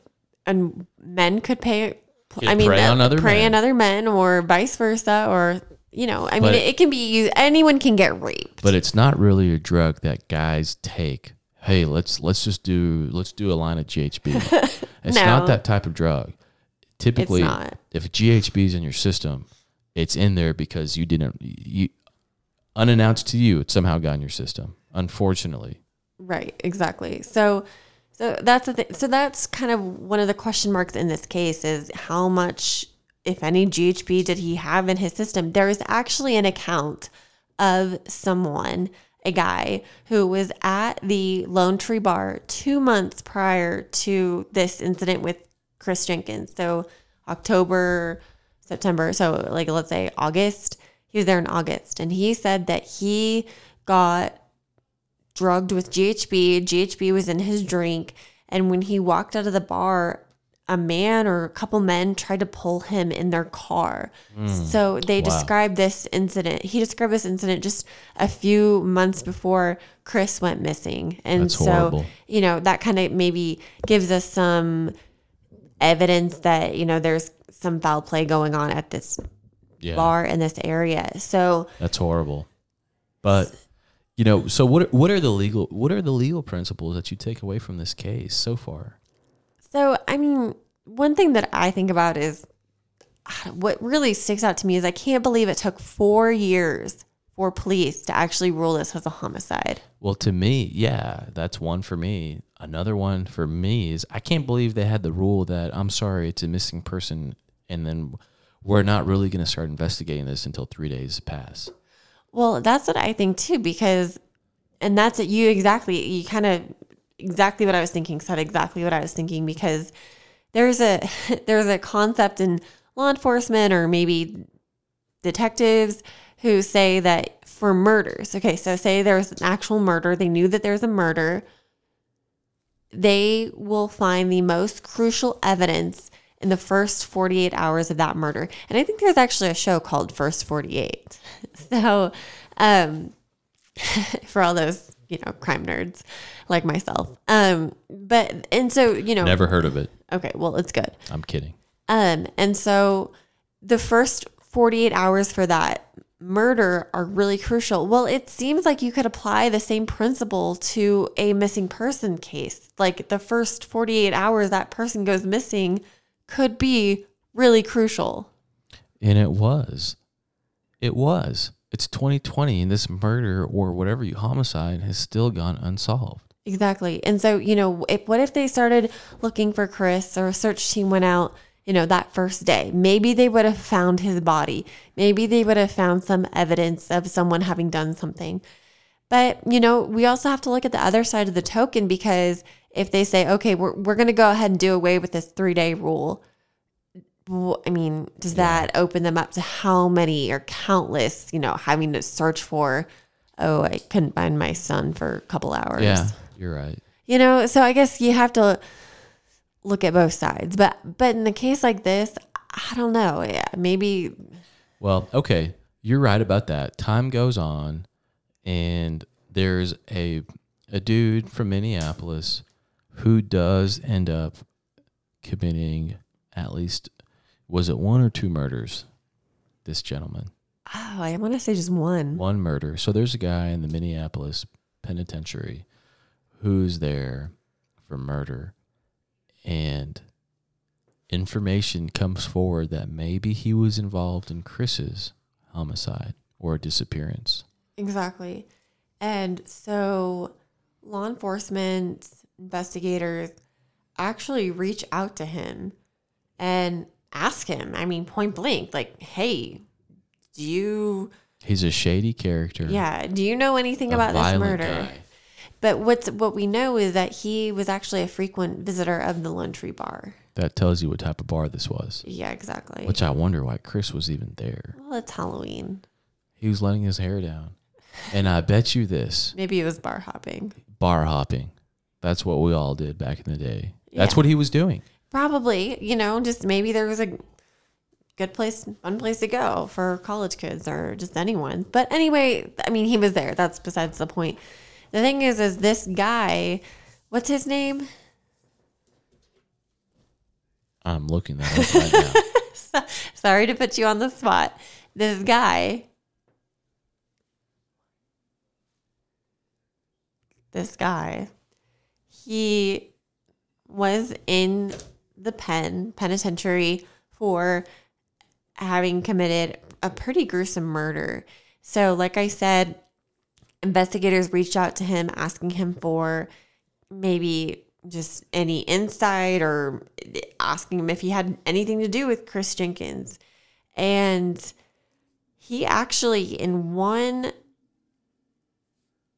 and men could pay. Could I mean, prey on uh, other prey men. on other men, or vice versa, or you know, I mean, it, it can be used. Anyone can get raped. But it's not really a drug that guys take. Hey, let's let's just do let's do a line of GHB. It's No. not that type of drug. Typically, if GHB is in your system, it's in there because you didn't you unannounced to you it somehow got in your system. Unfortunately. Right, exactly. So so that's the thing. So that's kind of one of the question marks in this case is how much if any GHB did he have in his system? There is actually an account of someone, a guy who was at the Lone Tree Bar 2 months prior to this incident with Chris Jenkins. So October, September, so like let's say August. He was there in August and he said that he got drugged with GHB. GHB was in his drink. And when he walked out of the bar, a man or a couple men tried to pull him in their car. Hmm. So they. Wow. described this incident. He described this incident just a few months before Chris went missing. And That's so, horrible. you know, that kind of maybe gives us some evidence that, you know, there's some foul play going on at this Yeah. bar in this area. So, That's horrible. But you know, so what what are the legal what are the legal principles that you take away from this case so far? So, I mean, one thing that I think about is what really sticks out to me is I can't believe it took four years for police to actually rule this as a homicide. Well, to me, yeah, that's one for me. Another one for me is I can't believe they had the rule that I'm sorry, it's a missing person, and then we're not really going to start investigating this until three days pass. Well, that's what I think too, because, and that's it. You exactly, you kind of exactly what I was thinking, said exactly what I was thinking, because there's a there's a concept in law enforcement or maybe detectives who say that for murders, okay, so say there was an actual murder, they knew that there's a murder, they will find the most crucial evidence in the first 48 hours of that murder. And I think there's actually a show called First 48. So, um, for all those, you know, crime nerds like myself. Um, but, and so, you know, Never heard of it. okay, well, it's good. I'm kidding. Um, and so the first 48 hours for that murder are really crucial. Well, it seems like you could apply the same principle to a missing person case. Like the first 48 hours that person goes missing could be really crucial. And it was. It was. It's 2020 and this murder or whatever you homicide has still gone unsolved. Exactly. And so, you know, if what if they started looking for Chris or a search team went out, you know, that first day? Maybe they would have found his body. Maybe they would have found some evidence of someone having done something. But, you know, we also have to look at the other side of the token because if they say, okay, we're, we're going to go ahead and do away with this three day rule, well, I mean, does that open them up to how many or countless, you know, having to search for, oh, I couldn't find my son for a couple hours? Yeah, you're right. You know, so I guess you have to look at both sides. But but in a case like this, I don't know. Yeah, maybe Well, okay, you're right about that. Time goes on, and there's a a dude from Minneapolis who does end up committing at least was it one or two murders? This gentleman, oh, I want to say just one. one murder. So there's a guy in the Minneapolis penitentiary who's there for murder, and information comes forward that maybe he was involved in Chris's homicide or disappearance. Exactly. And so law enforcement investigators actually reach out to him and ask him, I mean, point blank, like, hey, do you He's a shady character. yeah, do you know anything a about this murder? guy. But what's what we know is that he was actually a frequent visitor of the Lone Tree Bar. That tells you what type of bar this was. Yeah, exactly. Which I wonder why Chris was even there. well, it's Halloween. He was letting his hair down. And I bet you this Maybe it was bar hopping. bar hopping. That's what we all did back in the day. That's Yeah. what he was doing. Probably, you know, just maybe there was a good place, fun place to go for college kids or just anyone. But anyway, I mean, he was there. That's besides the point. The thing is, is this guy, what's his name? I'm looking that up right now. Sorry to put you on the spot. This guy, this guy, he was in the pen penitentiary for having committed a pretty gruesome murder. So, like I said, investigators reached out to him asking him for maybe just any insight or asking him if he had anything to do with Chris Jenkins. And he actually, in one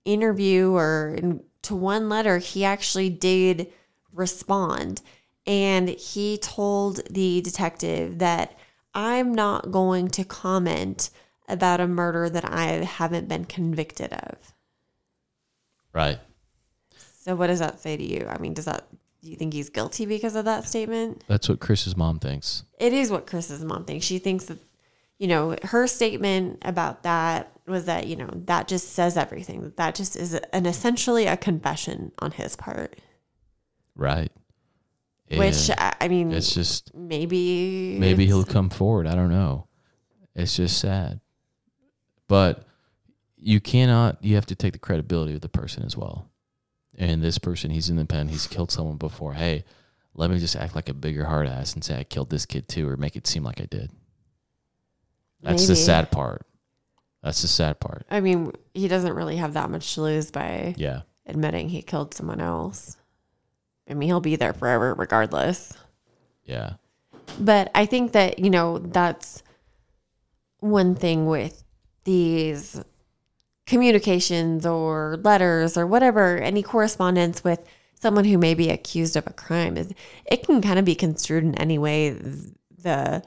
interview or in, to one letter, he actually did respond. And he told the detective that I'm not going to comment about a murder that I haven't been convicted of. right. So what does that say to you? I mean, does that do you think he's guilty because of that statement? That's what Chris's mom thinks. It is what Chris's mom thinks. She thinks that you know, her statement about that was that, you know, that just says everything. That that just is an essentially a confession on his part. Right. Which I mean, it's just maybe maybe he'll come forward. I don't know. It's just sad. But you cannot you have to take the credibility of the person as well. And this person, he's in the pen, he's killed someone before. Hey, let me just act like a bigger hard ass and say I killed this kid too, or make it seem like I did. That's the sad part. That's the sad part. I mean, he doesn't really have that much to lose by Yeah. admitting he killed someone else. I mean, he'll be there forever regardless. Yeah. But I think that, you know, that's one thing with these communications or letters or whatever, any correspondence with someone who may be accused of a crime is it can kind of be construed in any way the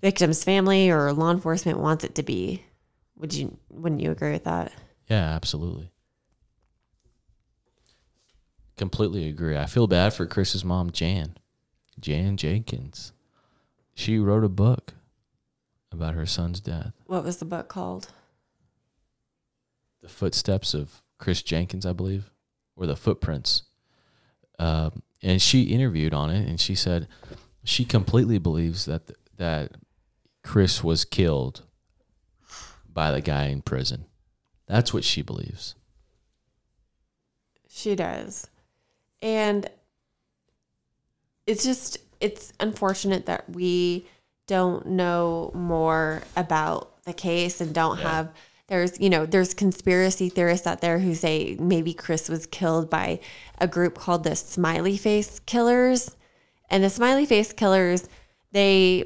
victim's family or law enforcement wants it to be. Would you wouldn't you agree with that? Yeah, absolutely. Completely agree. I feel bad for Chris's mom, Jan. Jan Jenkins. She wrote a book about her son's death. What was the book called? The Footsteps of Chris Jenkins, I believe, or The Footprints. Um, and she interviewed on it, and she said she completely believes that that Chris was killed by the guy in prison. That's what she believes. She does. And it's just it's unfortunate that we don't know more about the case and don't yeah. have there's you know there's conspiracy theorists out there who say maybe Chris was killed by a group called the smiley face killers and the smiley face killers they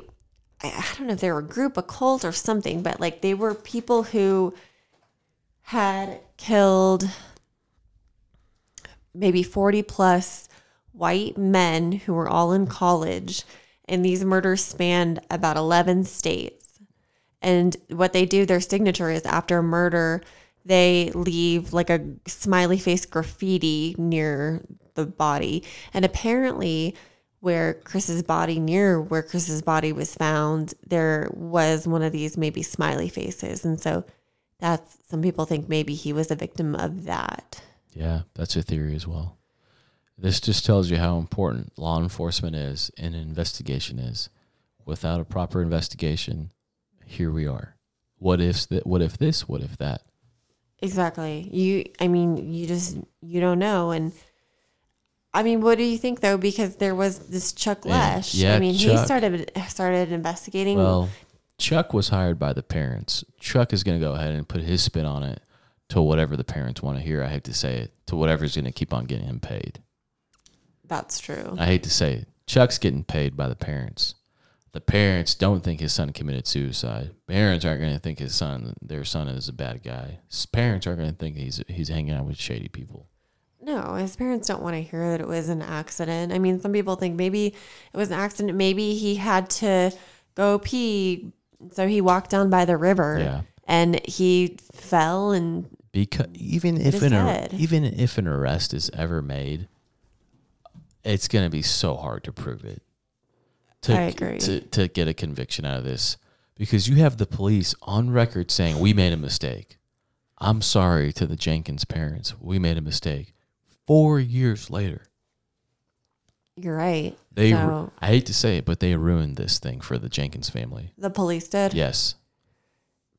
I don't know if they were a group a cult or something but like they were people who had killed maybe 40 plus white men who were all in college. And these murders spanned about 11 states. And what they do, their signature is after a murder, they leave like a smiley face graffiti near the body. And apparently, where Chris's body, near where Chris's body was found, there was one of these maybe smiley faces. And so that's some people think maybe he was a victim of that. Yeah, that's a theory as well. This just tells you how important law enforcement is and investigation is. Without a proper investigation, here we are. What if that? What if this? What if that? Exactly. You. I mean, you just you don't know. And I mean, what do you think though? Because there was this Chuck Loesch. Yeah, I mean, Chuck, he started started investigating. Well, Chuck was hired by the parents. Chuck is going to go ahead and put his spin on it to whatever the parents want to hear. I hate to say it to whatever's going to keep on getting him paid. That's true. I hate to say it. Chuck's getting paid by the parents. The parents don't think his son committed suicide. Parents aren't going to think his son, their son, is a bad guy. His parents aren't going to think he's he's hanging out with shady people. No, his parents don't want to hear that it was an accident. I mean, some people think maybe it was an accident. Maybe he had to go pee, so he walked down by the river. Yeah. And he fell and because mm. even if an even if an arrest is ever made, it's going to be so hard to prove it. To, I agree. To, to get a conviction out of this because you have the police on record saying we made a mistake. I'm sorry to the Jenkins parents. We made a mistake. Four years later. You're right. They so, I hate to say it, but they ruined this thing for the Jenkins family. The police did? Yes.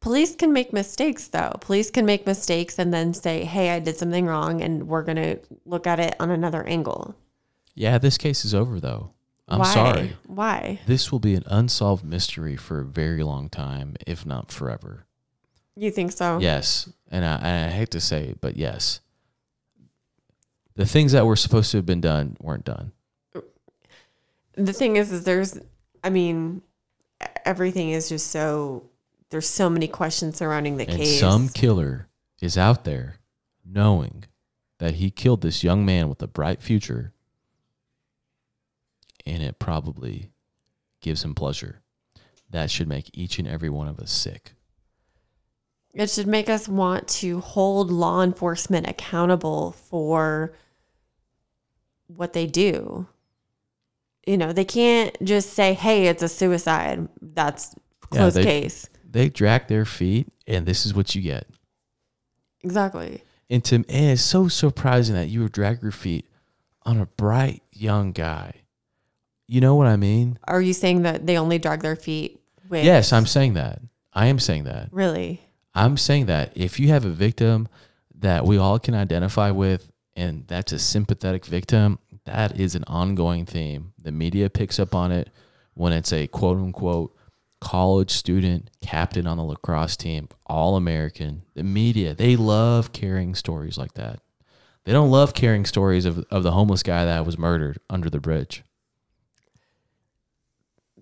Police can make mistakes though. Police can make mistakes and then say, "Hey, I did something wrong and we're going to look at it on another angle." Yeah, this case is over though. I'm Why? sorry. Why? This will be an unsolved mystery for a very long time, if not forever. You think so? Yes. And I, and I hate to say it, but yes. The things that were supposed to have been done weren't done. The thing is, is there's, I mean, everything is just so, there's so many questions surrounding the and case. Some killer is out there knowing that he killed this young man with a bright future and it probably gives him pleasure. That should make each and every one of us sick. It should make us want to hold law enforcement accountable for what they do. You know, they can't just say, hey, it's a suicide. That's closed yeah, they, case. They drag their feet, and this is what you get. Exactly. And to and it's so surprising that you would drag your feet on a bright young guy you know what I mean? Are you saying that they only drag their feet with? Yes, I'm saying that. I am saying that. Really? I'm saying that if you have a victim that we all can identify with, and that's a sympathetic victim, that is an ongoing theme. The media picks up on it when it's a quote unquote college student captain on the lacrosse team, all American. The media, they love carrying stories like that. They don't love carrying stories of, of the homeless guy that was murdered under the bridge.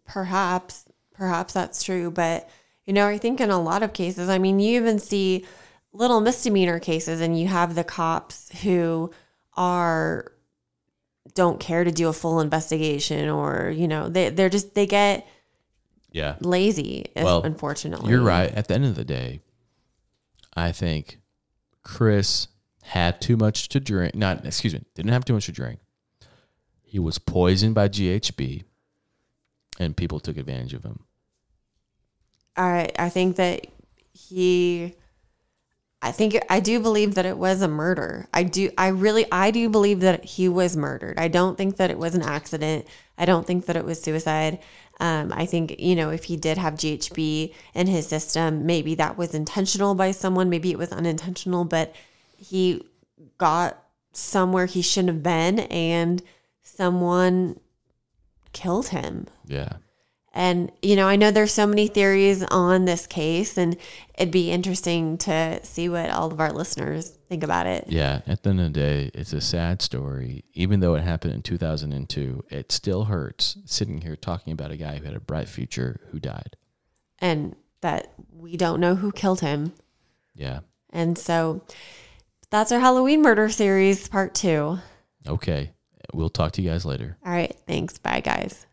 Perhaps, perhaps that's true. But, you know, I think in a lot of cases, I mean, you even see little misdemeanor cases and you have the cops who are don't care to do a full investigation or you know they they're just they get Yeah. lazy Well, unfortunately You're right. At the end of the day, I think Chris had too much to drink. Not, excuse me, didn't have too much to drink. He was poisoned by GHB, and people took advantage of him. I I think that he I think I do believe that it was a murder. I do I really I do believe that he was murdered. I don't think that it was an accident. I don't think that it was suicide. Um, I think you know if he did have GHB in his system, maybe that was intentional by someone. Maybe it was unintentional, but he got somewhere he shouldn't have been, and someone killed him. Yeah. And, you know, I know there's so many theories on this case, and it'd be interesting to see what all of our listeners think about it. Yeah. At the end of the day, it's a sad story. Even though it happened in 2002, it still hurts sitting here talking about a guy who had a bright future who died. And that we don't know who killed him. Yeah. And so that's our Halloween murder series, part two. Okay. We'll talk to you guys later. All right. Thanks. Bye, guys.